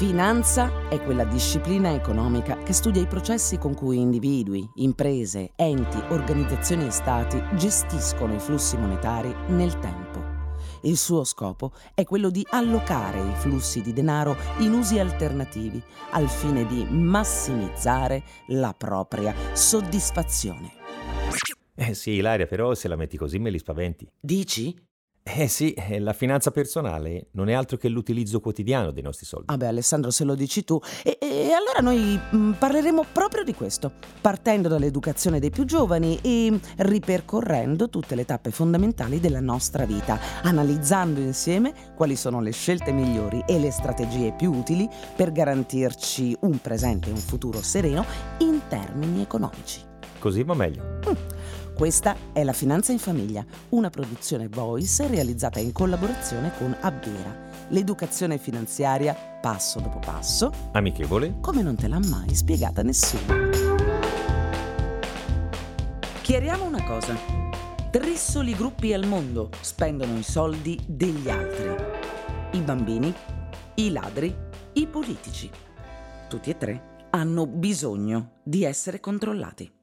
Finanza è quella disciplina economica che studia i processi con cui individui, imprese, enti, organizzazioni e stati gestiscono i flussi monetari nel tempo. Il suo scopo è quello di allocare i flussi di denaro in usi alternativi al fine di massimizzare la propria soddisfazione. Eh sì, Ilaria, però se la metti così me li spaventi. Dici? Eh sì, eh, la finanza personale non è altro che l'utilizzo quotidiano dei nostri soldi. Vabbè Alessandro, se lo dici tu. E, e allora noi mh, parleremo proprio di questo, partendo dall'educazione dei più giovani e ripercorrendo tutte le tappe fondamentali della nostra vita, analizzando insieme quali sono le scelte migliori e le strategie più utili per garantirci un presente e un futuro sereno in termini economici. Così va meglio. Mm. Questa è La Finanza in Famiglia, una produzione Voice realizzata in collaborazione con Abbera, l'educazione finanziaria passo dopo passo, amichevole, come non te l'ha mai spiegata nessuno. Chiariamo una cosa. Tre soli gruppi al mondo spendono i soldi degli altri. I bambini, i ladri, i politici. Tutti e tre hanno bisogno di essere controllati.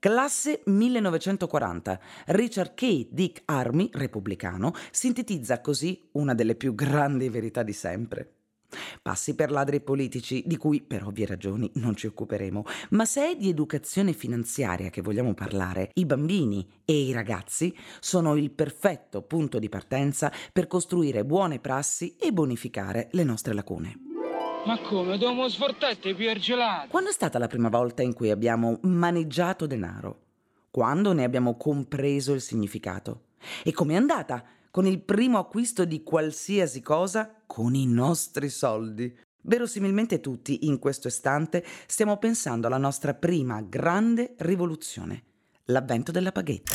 Classe 1940. Richard K. Dick Army, repubblicano, sintetizza così una delle più grandi verità di sempre. Passi per ladri politici, di cui per ovvie ragioni non ci occuperemo, ma se è di educazione finanziaria che vogliamo parlare, i bambini e i ragazzi sono il perfetto punto di partenza per costruire buone prassi e bonificare le nostre lacune. Ma come? Dobbiamo sfortare più gelato? Quando è stata la prima volta in cui abbiamo maneggiato denaro? Quando ne abbiamo compreso il significato? E com'è andata con il primo acquisto di qualsiasi cosa con i nostri soldi? Verosimilmente tutti in questo istante stiamo pensando alla nostra prima grande rivoluzione, l'avvento della paghetta.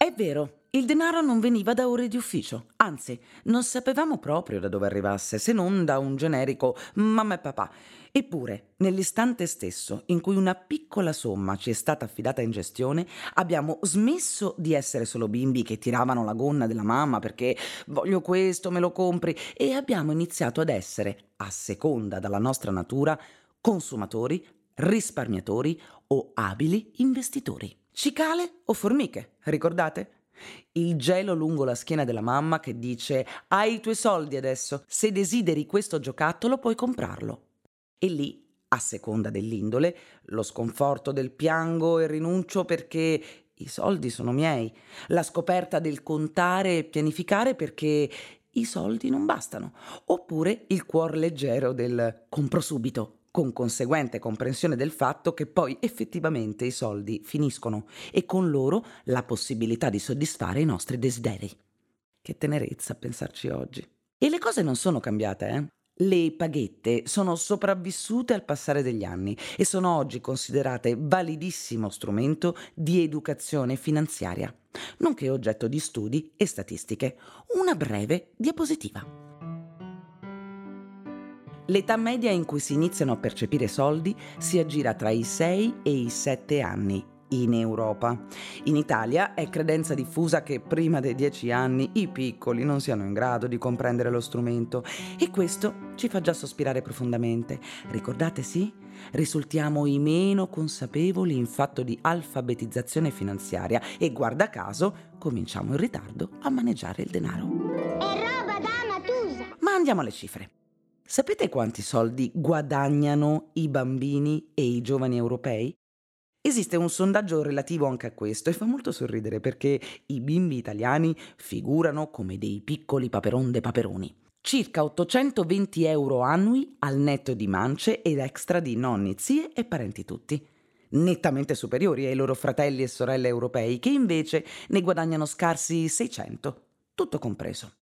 È vero, il denaro non veniva da ore di ufficio, anzi, non sapevamo proprio da dove arrivasse, se non da un generico mamma e papà. Eppure, nell'istante stesso in cui una piccola somma ci è stata affidata in gestione, abbiamo smesso di essere solo bimbi che tiravano la gonna della mamma perché voglio questo, me lo compri, e abbiamo iniziato ad essere, a seconda dalla nostra natura, consumatori, risparmiatori o abili investitori. Cicale o formiche, ricordate? Il gelo lungo la schiena della mamma che dice hai i tuoi soldi adesso, se desideri questo giocattolo puoi comprarlo. E lì, a seconda dell'indole, lo sconforto del piango e rinuncio perché i soldi sono miei, la scoperta del contare e pianificare perché i soldi non bastano, oppure il cuor leggero del compro subito con conseguente comprensione del fatto che poi effettivamente i soldi finiscono e con loro la possibilità di soddisfare i nostri desideri. Che tenerezza pensarci oggi. E le cose non sono cambiate, eh? Le paghette sono sopravvissute al passare degli anni e sono oggi considerate validissimo strumento di educazione finanziaria, nonché oggetto di studi e statistiche. Una breve diapositiva. L'età media in cui si iniziano a percepire soldi si aggira tra i 6 e i 7 anni in Europa. In Italia è credenza diffusa che prima dei 10 anni i piccoli non siano in grado di comprendere lo strumento e questo ci fa già sospirare profondamente. Ricordate sì? Risultiamo i meno consapevoli in fatto di alfabetizzazione finanziaria e guarda caso cominciamo in ritardo a maneggiare il denaro. È roba da Matusa! Ma andiamo alle cifre. Sapete quanti soldi guadagnano i bambini e i giovani europei? Esiste un sondaggio relativo anche a questo e fa molto sorridere perché i bimbi italiani figurano come dei piccoli paperon de paperoni. Circa 820 euro annui al netto di mance ed extra di nonni, zie e parenti tutti. Nettamente superiori ai loro fratelli e sorelle europei che invece ne guadagnano scarsi 600, tutto compreso.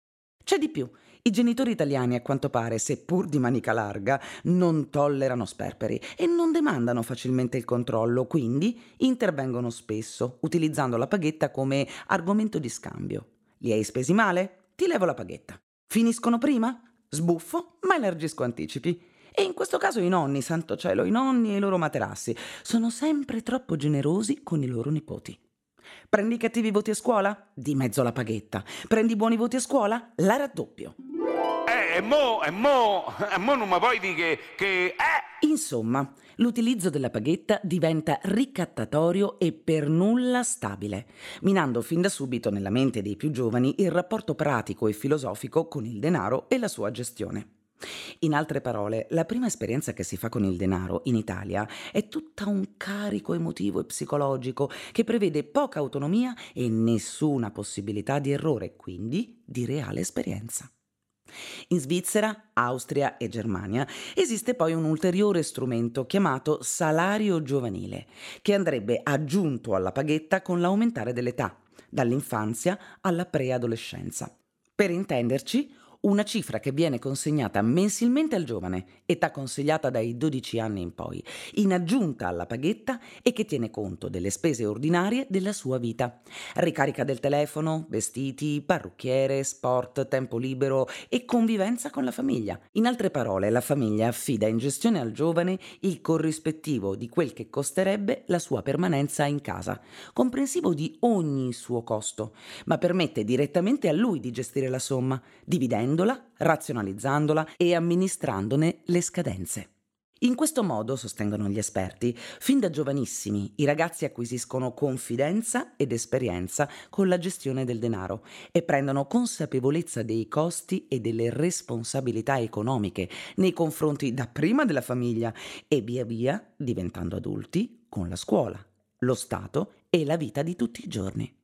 C'è di più. I genitori italiani, a quanto pare, seppur di manica larga, non tollerano sperperi e non demandano facilmente il controllo, quindi intervengono spesso, utilizzando la paghetta come argomento di scambio. Li hai spesi male? Ti levo la paghetta. Finiscono prima? Sbuffo, ma elargisco anticipi. E in questo caso i nonni, santo cielo, i nonni e i loro materassi, sono sempre troppo generosi con i loro nipoti. Prendi cattivi voti a scuola? Di mezzo la paghetta. Prendi buoni voti a scuola? La raddoppio. E mo, e mo, e mo non mi puoi dire che, che eh! Insomma, l'utilizzo della paghetta diventa ricattatorio e per nulla stabile, minando fin da subito nella mente dei più giovani il rapporto pratico e filosofico con il denaro e la sua gestione. In altre parole, la prima esperienza che si fa con il denaro in Italia è tutta un carico emotivo e psicologico che prevede poca autonomia e nessuna possibilità di errore, quindi di reale esperienza. In Svizzera, Austria e Germania esiste poi un ulteriore strumento chiamato salario giovanile, che andrebbe aggiunto alla paghetta con l'aumentare dell'età, dall'infanzia alla preadolescenza. Per intenderci, una cifra che viene consegnata mensilmente al giovane, età consigliata dai 12 anni in poi, in aggiunta alla paghetta e che tiene conto delle spese ordinarie della sua vita. Ricarica del telefono, vestiti, parrucchiere, sport, tempo libero e convivenza con la famiglia. In altre parole, la famiglia affida in gestione al giovane il corrispettivo di quel che costerebbe la sua permanenza in casa, comprensivo di ogni suo costo, ma permette direttamente a lui di gestire la somma, dividendo gestionandola, razionalizzandola e amministrandone le scadenze. In questo modo, sostengono gli esperti, fin da giovanissimi i ragazzi acquisiscono confidenza ed esperienza con la gestione del denaro e prendono consapevolezza dei costi e delle responsabilità economiche nei confronti dapprima della famiglia e via via diventando adulti con la scuola, lo Stato e la vita di tutti i giorni.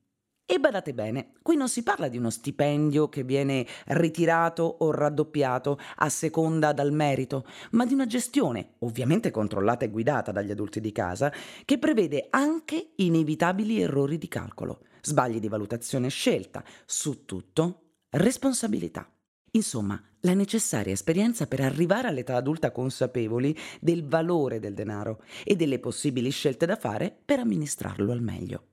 E badate bene, qui non si parla di uno stipendio che viene ritirato o raddoppiato a seconda dal merito, ma di una gestione, ovviamente controllata e guidata dagli adulti di casa, che prevede anche inevitabili errori di calcolo, sbagli di valutazione e scelta, su tutto responsabilità. Insomma, la necessaria esperienza per arrivare all'età adulta consapevoli del valore del denaro e delle possibili scelte da fare per amministrarlo al meglio.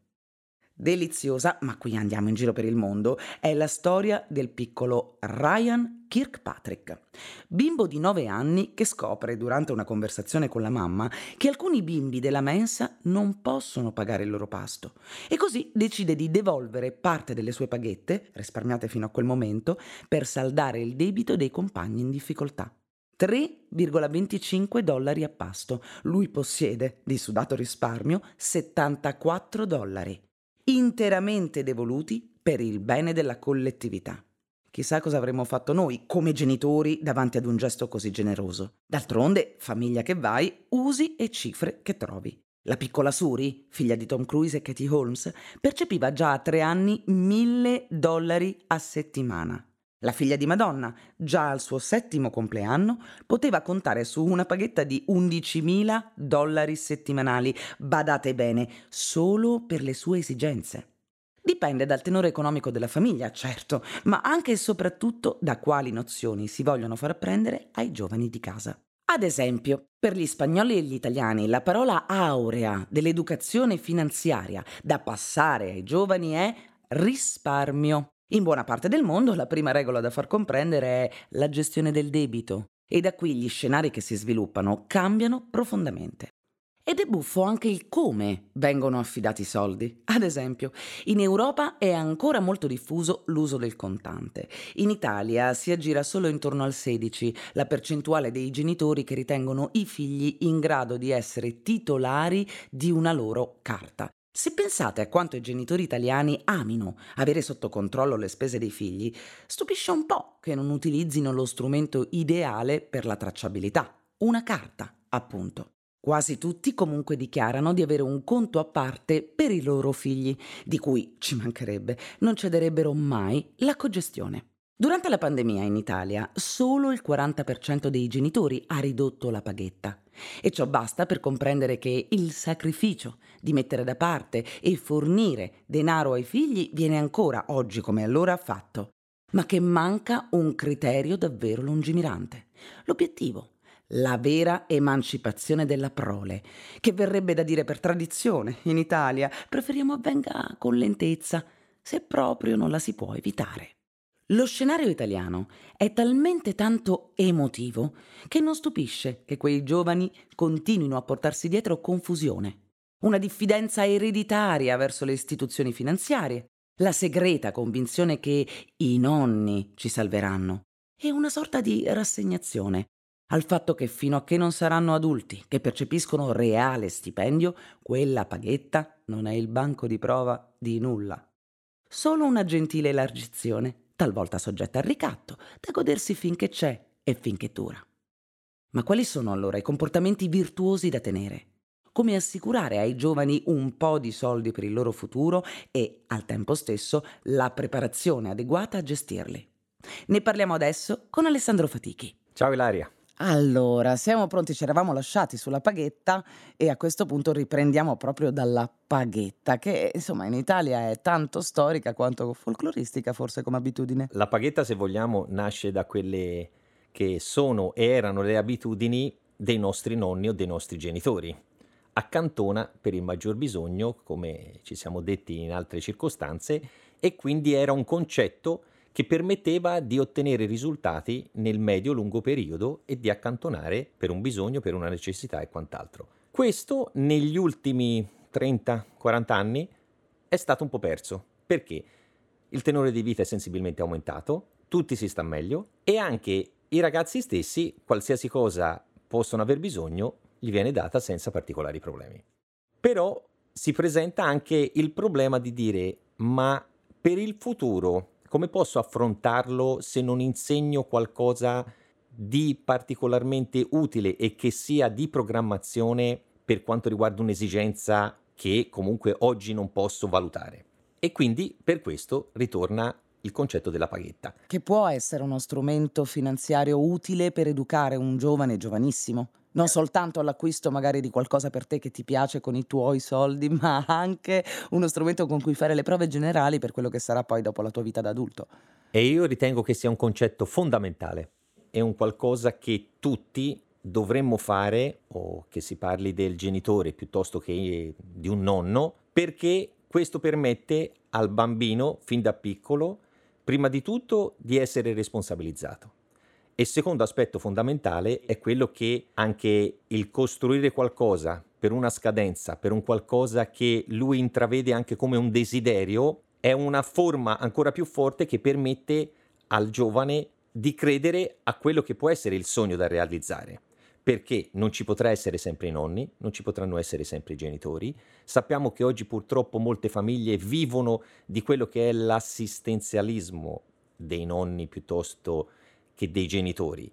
Deliziosa, ma qui andiamo in giro per il mondo, è la storia del piccolo Ryan Kirkpatrick, bimbo di 9 anni che scopre durante una conversazione con la mamma che alcuni bimbi della mensa non possono pagare il loro pasto e così decide di devolvere parte delle sue paghette, risparmiate fino a quel momento, per saldare il debito dei compagni in difficoltà. 3,25 dollari a pasto. Lui possiede, di sudato risparmio, 74 dollari interamente devoluti per il bene della collettività. Chissà cosa avremmo fatto noi come genitori davanti ad un gesto così generoso. D'altronde, famiglia che vai, usi e cifre che trovi. La piccola Suri, figlia di Tom Cruise e Katie Holmes, percepiva già a tre anni mille dollari a settimana. La figlia di Madonna, già al suo settimo compleanno, poteva contare su una paghetta di 11.000 dollari settimanali, badate bene, solo per le sue esigenze. Dipende dal tenore economico della famiglia, certo, ma anche e soprattutto da quali nozioni si vogliono far apprendere ai giovani di casa. Ad esempio, per gli spagnoli e gli italiani la parola aurea dell'educazione finanziaria da passare ai giovani è risparmio. In buona parte del mondo la prima regola da far comprendere è la gestione del debito e da qui gli scenari che si sviluppano cambiano profondamente. Ed è buffo anche il come vengono affidati i soldi. Ad esempio, in Europa è ancora molto diffuso l'uso del contante. In Italia si aggira solo intorno al 16, la percentuale dei genitori che ritengono i figli in grado di essere titolari di una loro carta. Se pensate a quanto i genitori italiani amino avere sotto controllo le spese dei figli, stupisce un po' che non utilizzino lo strumento ideale per la tracciabilità, una carta, appunto. Quasi tutti comunque dichiarano di avere un conto a parte per i loro figli, di cui, ci mancherebbe, non cederebbero mai la cogestione. Durante la pandemia in Italia solo il 40% dei genitori ha ridotto la paghetta. E ciò basta per comprendere che il sacrificio di mettere da parte e fornire denaro ai figli viene ancora, oggi come allora, fatto, ma che manca un criterio davvero lungimirante, l'obiettivo, la vera emancipazione della prole, che verrebbe da dire per tradizione in Italia, preferiamo avvenga con lentezza, se proprio non la si può evitare. Lo scenario italiano è talmente tanto emotivo che non stupisce che quei giovani continuino a portarsi dietro confusione, una diffidenza ereditaria verso le istituzioni finanziarie, la segreta convinzione che i nonni ci salveranno, e una sorta di rassegnazione al fatto che fino a che non saranno adulti, che percepiscono reale stipendio, quella paghetta non è il banco di prova di nulla. Solo una gentile elargizione, talvolta soggetta al ricatto, da godersi finché c'è e finché dura. Ma quali sono allora i comportamenti virtuosi da tenere? Come assicurare ai giovani un po' di soldi per il loro futuro e, al tempo stesso, la preparazione adeguata a gestirli? Ne parliamo adesso con Alessandro Fatichi. Ciao Ilaria. Allora, siamo pronti, ci eravamo lasciati sulla paghetta e a questo punto riprendiamo proprio dalla paghetta, che insomma in Italia è tanto storica quanto folcloristica forse come abitudine. La paghetta, se vogliamo, nasce da quelle che sono e erano le abitudini dei nostri nonni o dei nostri genitori. Accantona per il maggior bisogno, come ci siamo detti in altre circostanze, e quindi era un concetto che permetteva di ottenere risultati nel medio-lungo periodo e di accantonare per un bisogno, per una necessità e quant'altro. Questo negli ultimi 30-40 anni è stato un po' perso. Perché? Il tenore di vita è sensibilmente aumentato, tutti si sta meglio e anche i ragazzi stessi, qualsiasi cosa possono aver bisogno, gli viene data senza particolari problemi. Però si presenta anche il problema di dire ma per il futuro come posso affrontarlo se non insegno qualcosa di particolarmente utile e che sia di programmazione per quanto riguarda un'esigenza che comunque oggi non posso valutare? E quindi per questo ritorna il concetto della paghetta. Che può essere uno strumento finanziario utile per educare un giovane giovanissimo non soltanto all'acquisto magari di qualcosa per te che ti piace con i tuoi soldi, ma anche uno strumento con cui fare le prove generali per quello che sarà poi dopo la tua vita da adulto. E io ritengo che sia un concetto fondamentale, è un qualcosa che tutti dovremmo fare, o che si parli del genitore piuttosto che di un nonno, perché questo permette al bambino, fin da piccolo, prima di tutto di essere responsabilizzato e il secondo aspetto fondamentale è quello che anche il costruire qualcosa per una scadenza, per un qualcosa che lui intravede anche come un desiderio, è una forma ancora più forte che permette al giovane di credere a quello che può essere il sogno da realizzare. Perché non ci potrà essere sempre i nonni, non ci potranno essere sempre i genitori. Sappiamo che oggi purtroppo molte famiglie vivono di quello che è l'assistenzialismo dei nonni piuttosto che dei genitori,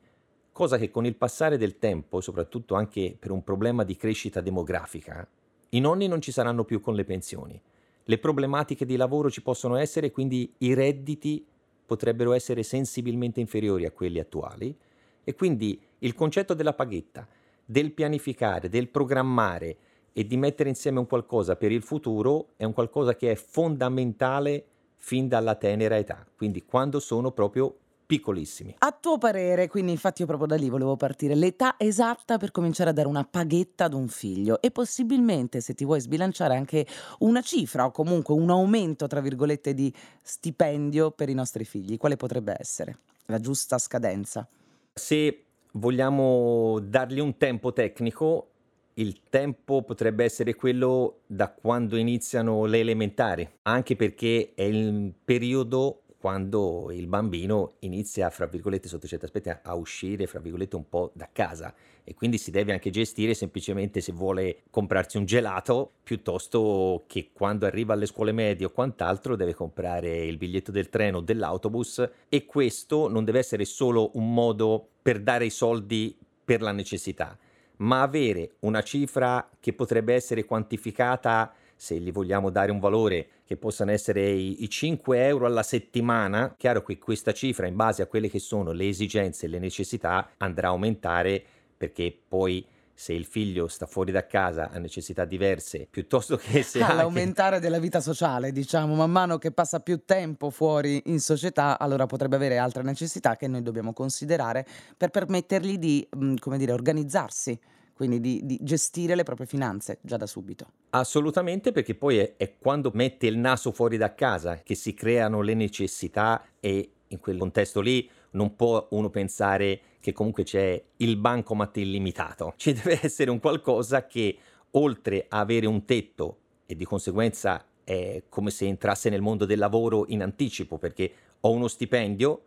cosa che con il passare del tempo, soprattutto anche per un problema di crescita demografica, i nonni non ci saranno più con le pensioni. Le problematiche di lavoro ci possono essere, quindi i redditi potrebbero essere sensibilmente inferiori a quelli attuali e quindi il concetto della paghetta, del pianificare, del programmare e di mettere insieme un qualcosa per il futuro è un qualcosa che è fondamentale fin dalla tenera età, quindi quando sono proprio piccolissimi. A tuo parere, quindi infatti io proprio da lì volevo partire, l'età esatta per cominciare a dare una paghetta ad un figlio e possibilmente se ti vuoi sbilanciare anche una cifra o comunque un aumento, tra virgolette, di stipendio per i nostri figli, quale potrebbe essere? La giusta scadenza. Se vogliamo dargli un tempo tecnico, il tempo potrebbe essere quello da quando iniziano le elementari, anche perché è il periodo quando il bambino inizia, fra virgolette, sotto certi aspetti, a uscire, fra virgolette, un po' da casa. E quindi si deve anche gestire semplicemente se vuole comprarsi un gelato piuttosto che quando arriva alle scuole medie o quant'altro deve comprare il biglietto del treno o dell'autobus. E questo non deve essere solo un modo per dare i soldi per la necessità, ma avere una cifra che potrebbe essere quantificata se gli vogliamo dare un valore che possano essere i, i 5 euro alla settimana, chiaro che questa cifra in base a quelle che sono le esigenze e le necessità andrà a aumentare perché poi se il figlio sta fuori da casa ha necessità diverse, piuttosto che se... All'aumentare anche... della vita sociale, diciamo, man mano che passa più tempo fuori in società, allora potrebbe avere altre necessità che noi dobbiamo considerare per permettergli di, come dire, organizzarsi quindi di, di, gestire le proprie finanze già da subito. Assolutamente, perché poi è, è, quando mette il naso fuori da casa che si creano le necessità e in quel contesto lì non può uno pensare che comunque c'è il bancomat illimitato. Ci deve essere un qualcosa che oltre a avere un tetto e di conseguenza è come se entrasse nel mondo del lavoro in anticipo perché ho uno stipendio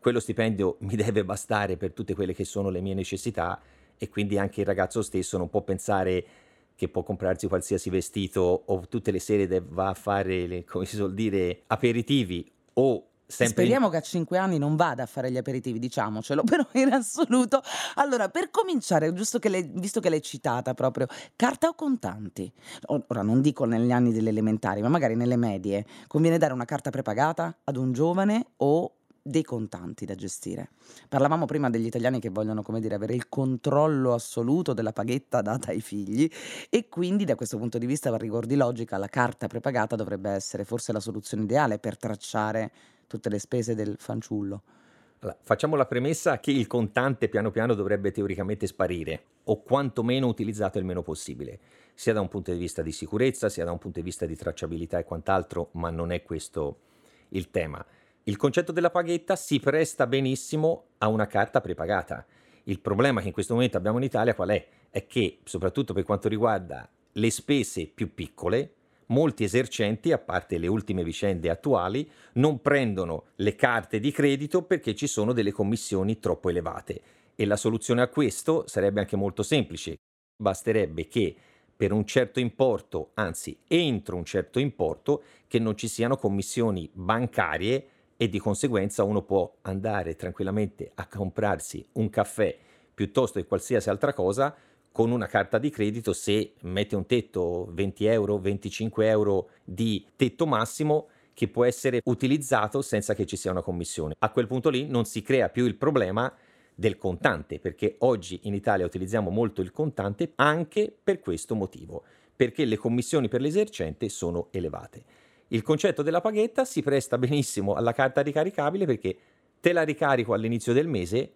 quello stipendio mi deve bastare per tutte quelle che sono le mie necessità e quindi anche il ragazzo stesso non può pensare che può comprarsi qualsiasi vestito o tutte le sere va a fare, le, come si suol dire, aperitivi o Sempre Speriamo che a 5 anni non vada a fare gli aperitivi, diciamocelo, però in assoluto. Allora, per cominciare, giusto che lei, visto che l'hai citata proprio, carta o contanti? Ora non dico negli anni delle elementari, ma magari nelle medie, conviene dare una carta prepagata ad un giovane o dei contanti da gestire. Parlavamo prima degli italiani che vogliono, come dire, avere il controllo assoluto della paghetta data ai figli e quindi da questo punto di vista, a rigor di logica, la carta prepagata dovrebbe essere forse la soluzione ideale per tracciare tutte le spese del fanciullo. Allora, facciamo la premessa che il contante piano piano dovrebbe teoricamente sparire o quantomeno utilizzato il meno possibile, sia da un punto di vista di sicurezza, sia da un punto di vista di tracciabilità e quant'altro, ma non è questo il tema. Il concetto della paghetta si presta benissimo a una carta prepagata. Il problema che in questo momento abbiamo in Italia qual è? È che, soprattutto per quanto riguarda le spese più piccole, molti esercenti, a parte le ultime vicende attuali, non prendono le carte di credito perché ci sono delle commissioni troppo elevate. E la soluzione a questo sarebbe anche molto semplice. Basterebbe che per un certo importo, anzi entro un certo importo, che non ci siano commissioni bancarie e di conseguenza uno può andare tranquillamente a comprarsi un caffè piuttosto che qualsiasi altra cosa con una carta di credito se mette un tetto 20 euro, 25 euro di tetto massimo che può essere utilizzato senza che ci sia una commissione. A quel punto lì non si crea più il problema del contante, perché oggi in Italia utilizziamo molto il contante anche per questo motivo, perché le commissioni per l'esercente sono elevate. Il concetto della paghetta si presta benissimo alla carta ricaricabile perché te la ricarico all'inizio del mese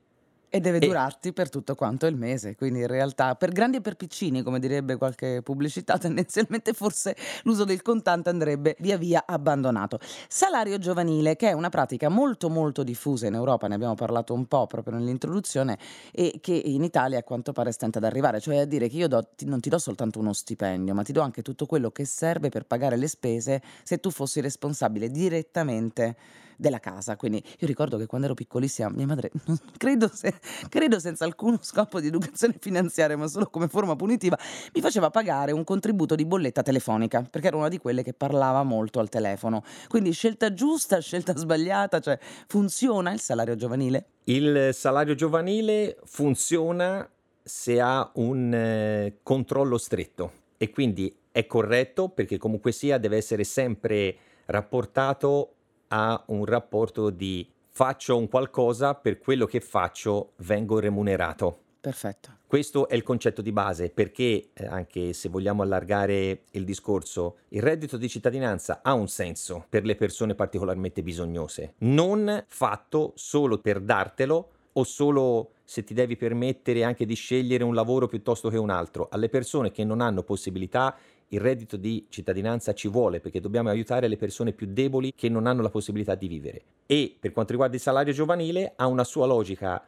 e deve E durarti per tutto quanto il mese, quindi in realtà per grandi e per piccini, come direbbe qualche pubblicità, tendenzialmente forse l'uso del contante andrebbe via via abbandonato. Salario giovanile, che è una pratica molto molto diffusa in Europa, ne abbiamo parlato un po' proprio nell'introduzione, e che in Italia a quanto pare stenta ad arrivare, cioè a dire che io do- ti- non ti do soltanto uno stipendio, ma ti do anche tutto quello che serve per pagare le spese se tu fossi responsabile direttamente della casa. Quindi io ricordo che quando ero piccolissima mia madre, credo, se, credo senza alcuno scopo di educazione finanziaria, ma solo come forma punitiva, mi faceva pagare un contributo di bolletta telefonica, perché era una di quelle che parlava molto al telefono. Quindi scelta giusta, scelta sbagliata, cioè funziona il salario giovanile? Il salario giovanile funziona se ha un eh, controllo stretto e quindi è corretto perché comunque sia deve essere sempre rapportato a un rapporto di faccio un qualcosa, per quello che faccio vengo remunerato. Perfetto. Questo è il concetto di base perché, eh, anche se vogliamo allargare il discorso, il reddito di cittadinanza ha un senso per le persone particolarmente bisognose, non fatto solo per dartelo o solo se ti devi permettere anche di scegliere un lavoro piuttosto che un altro. Alle persone che non hanno possibilità il reddito di cittadinanza ci vuole perché dobbiamo aiutare le persone più deboli che non hanno la possibilità di vivere. E per quanto riguarda il salario giovanile ha una sua logica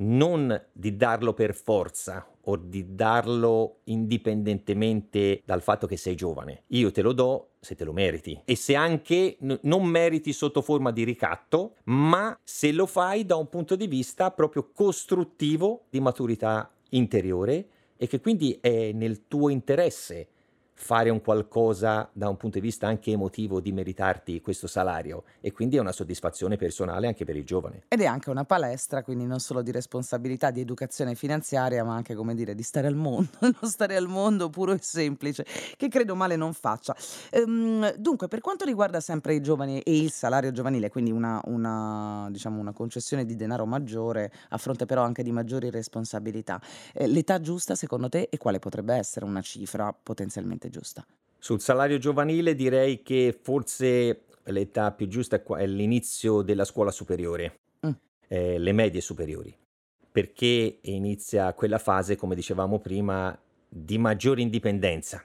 non di darlo per forza o di darlo indipendentemente dal fatto che sei giovane. Io te lo do se te lo meriti e se anche n- non meriti sotto forma di ricatto, ma se lo fai da un punto di vista proprio costruttivo di maturità interiore e che quindi è nel tuo interesse fare un qualcosa da un punto di vista anche emotivo di meritarti questo salario e quindi è una soddisfazione personale anche per il giovane. Ed è anche una palestra, quindi non solo di responsabilità, di educazione finanziaria, ma anche, come dire, di stare al mondo, non stare al mondo puro e semplice, che credo male non faccia. Ehm, dunque, per quanto riguarda sempre i giovani e il salario giovanile, quindi una, una, diciamo, una concessione di denaro maggiore a fronte però anche di maggiori responsabilità, eh, l'età giusta secondo te e quale potrebbe essere una cifra potenzialmente giusta? Sul salario giovanile direi che forse l'età più giusta è l'inizio della scuola superiore, mm. eh, le medie superiori, perché inizia quella fase, come dicevamo prima, di maggiore indipendenza.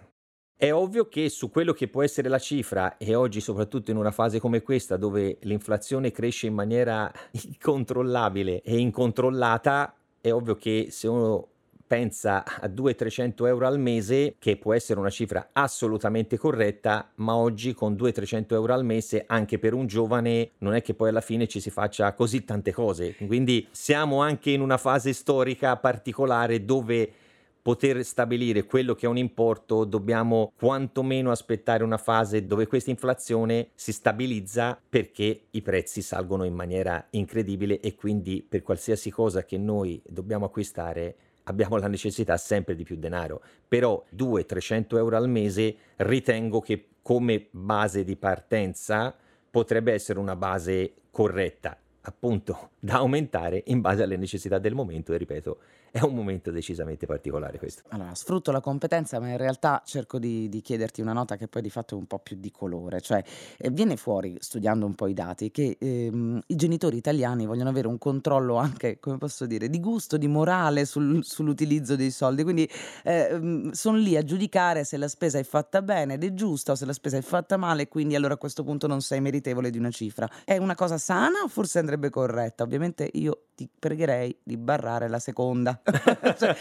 È ovvio che su quello che può essere la cifra, e oggi soprattutto in una fase come questa dove l'inflazione cresce in maniera incontrollabile e incontrollata, è ovvio che se uno pensa a 200-300 euro al mese, che può essere una cifra assolutamente corretta, ma oggi con 200-300 euro al mese, anche per un giovane, non è che poi alla fine ci si faccia così tante cose. Quindi siamo anche in una fase storica particolare dove poter stabilire quello che è un importo, dobbiamo quantomeno aspettare una fase dove questa inflazione si stabilizza perché i prezzi salgono in maniera incredibile e quindi per qualsiasi cosa che noi dobbiamo acquistare abbiamo la necessità sempre di più denaro. Però 200-300 euro al mese ritengo che come base di partenza potrebbe essere una base corretta appunto da aumentare in base alle necessità del momento e ripeto è un momento decisamente particolare questo. Allora, sfrutto la competenza, ma in realtà cerco di, di chiederti una nota che poi di fatto è un po' più di colore, cioè eh, viene fuori, studiando un po' i dati, che ehm, i genitori italiani vogliono avere un controllo anche, come posso dire, di gusto, di morale sul, sull'utilizzo dei soldi, quindi eh, sono lì a giudicare se la spesa è fatta bene ed è giusta o se la spesa è fatta male, quindi allora a questo punto non sei meritevole di una cifra. È una cosa sana o forse andrebbe corretta? Ovviamente io ti pregherei di barrare la seconda. cioè,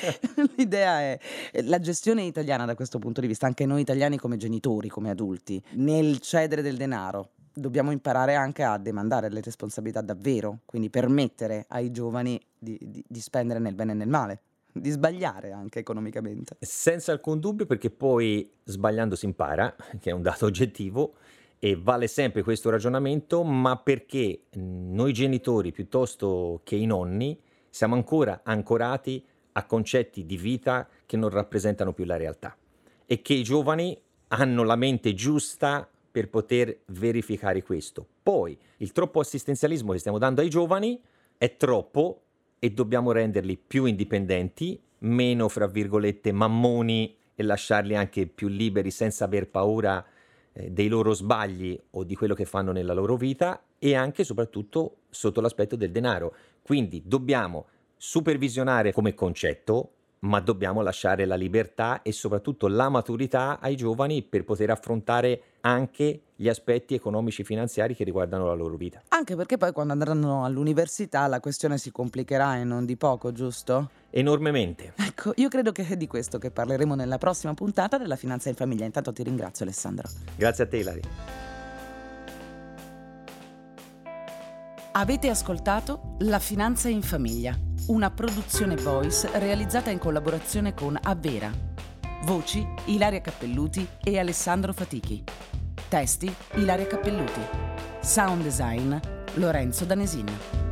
l'idea è la gestione italiana da questo punto di vista, anche noi italiani come genitori, come adulti, nel cedere del denaro. Dobbiamo imparare anche a demandare le responsabilità davvero, quindi permettere ai giovani di, di, di spendere nel bene e nel male di sbagliare anche economicamente. Senza alcun dubbio, perché poi sbagliando si impara, che è un dato oggettivo, e vale sempre questo ragionamento, ma perché noi genitori piuttosto che i nonni siamo ancora ancorati a concetti di vita che non rappresentano più la realtà e che i giovani hanno la mente giusta per poter verificare questo. Poi il troppo assistenzialismo che stiamo dando ai giovani è troppo e dobbiamo renderli più indipendenti, meno, fra virgolette, mammoni e lasciarli anche più liberi senza aver paura eh, dei loro sbagli o di quello che fanno nella loro vita e anche e soprattutto sotto l'aspetto del denaro. Quindi dobbiamo supervisionare come concetto, ma dobbiamo lasciare la libertà e soprattutto la maturità ai giovani per poter affrontare anche gli aspetti economici e finanziari che riguardano la loro vita. Anche perché poi quando andranno all'università la questione si complicherà e non di poco, giusto? Enormemente. Ecco, io credo che è di questo che parleremo nella prossima puntata della Finanza in Famiglia. Intanto ti ringrazio Alessandro. Grazie a te Ilari. Avete ascoltato La Finanza in Famiglia, una produzione voice realizzata in collaborazione con Avvera. Voci Ilaria Cappelluti e Alessandro Fatichi. Testi Ilaria Cappelluti. Sound design Lorenzo Danesin.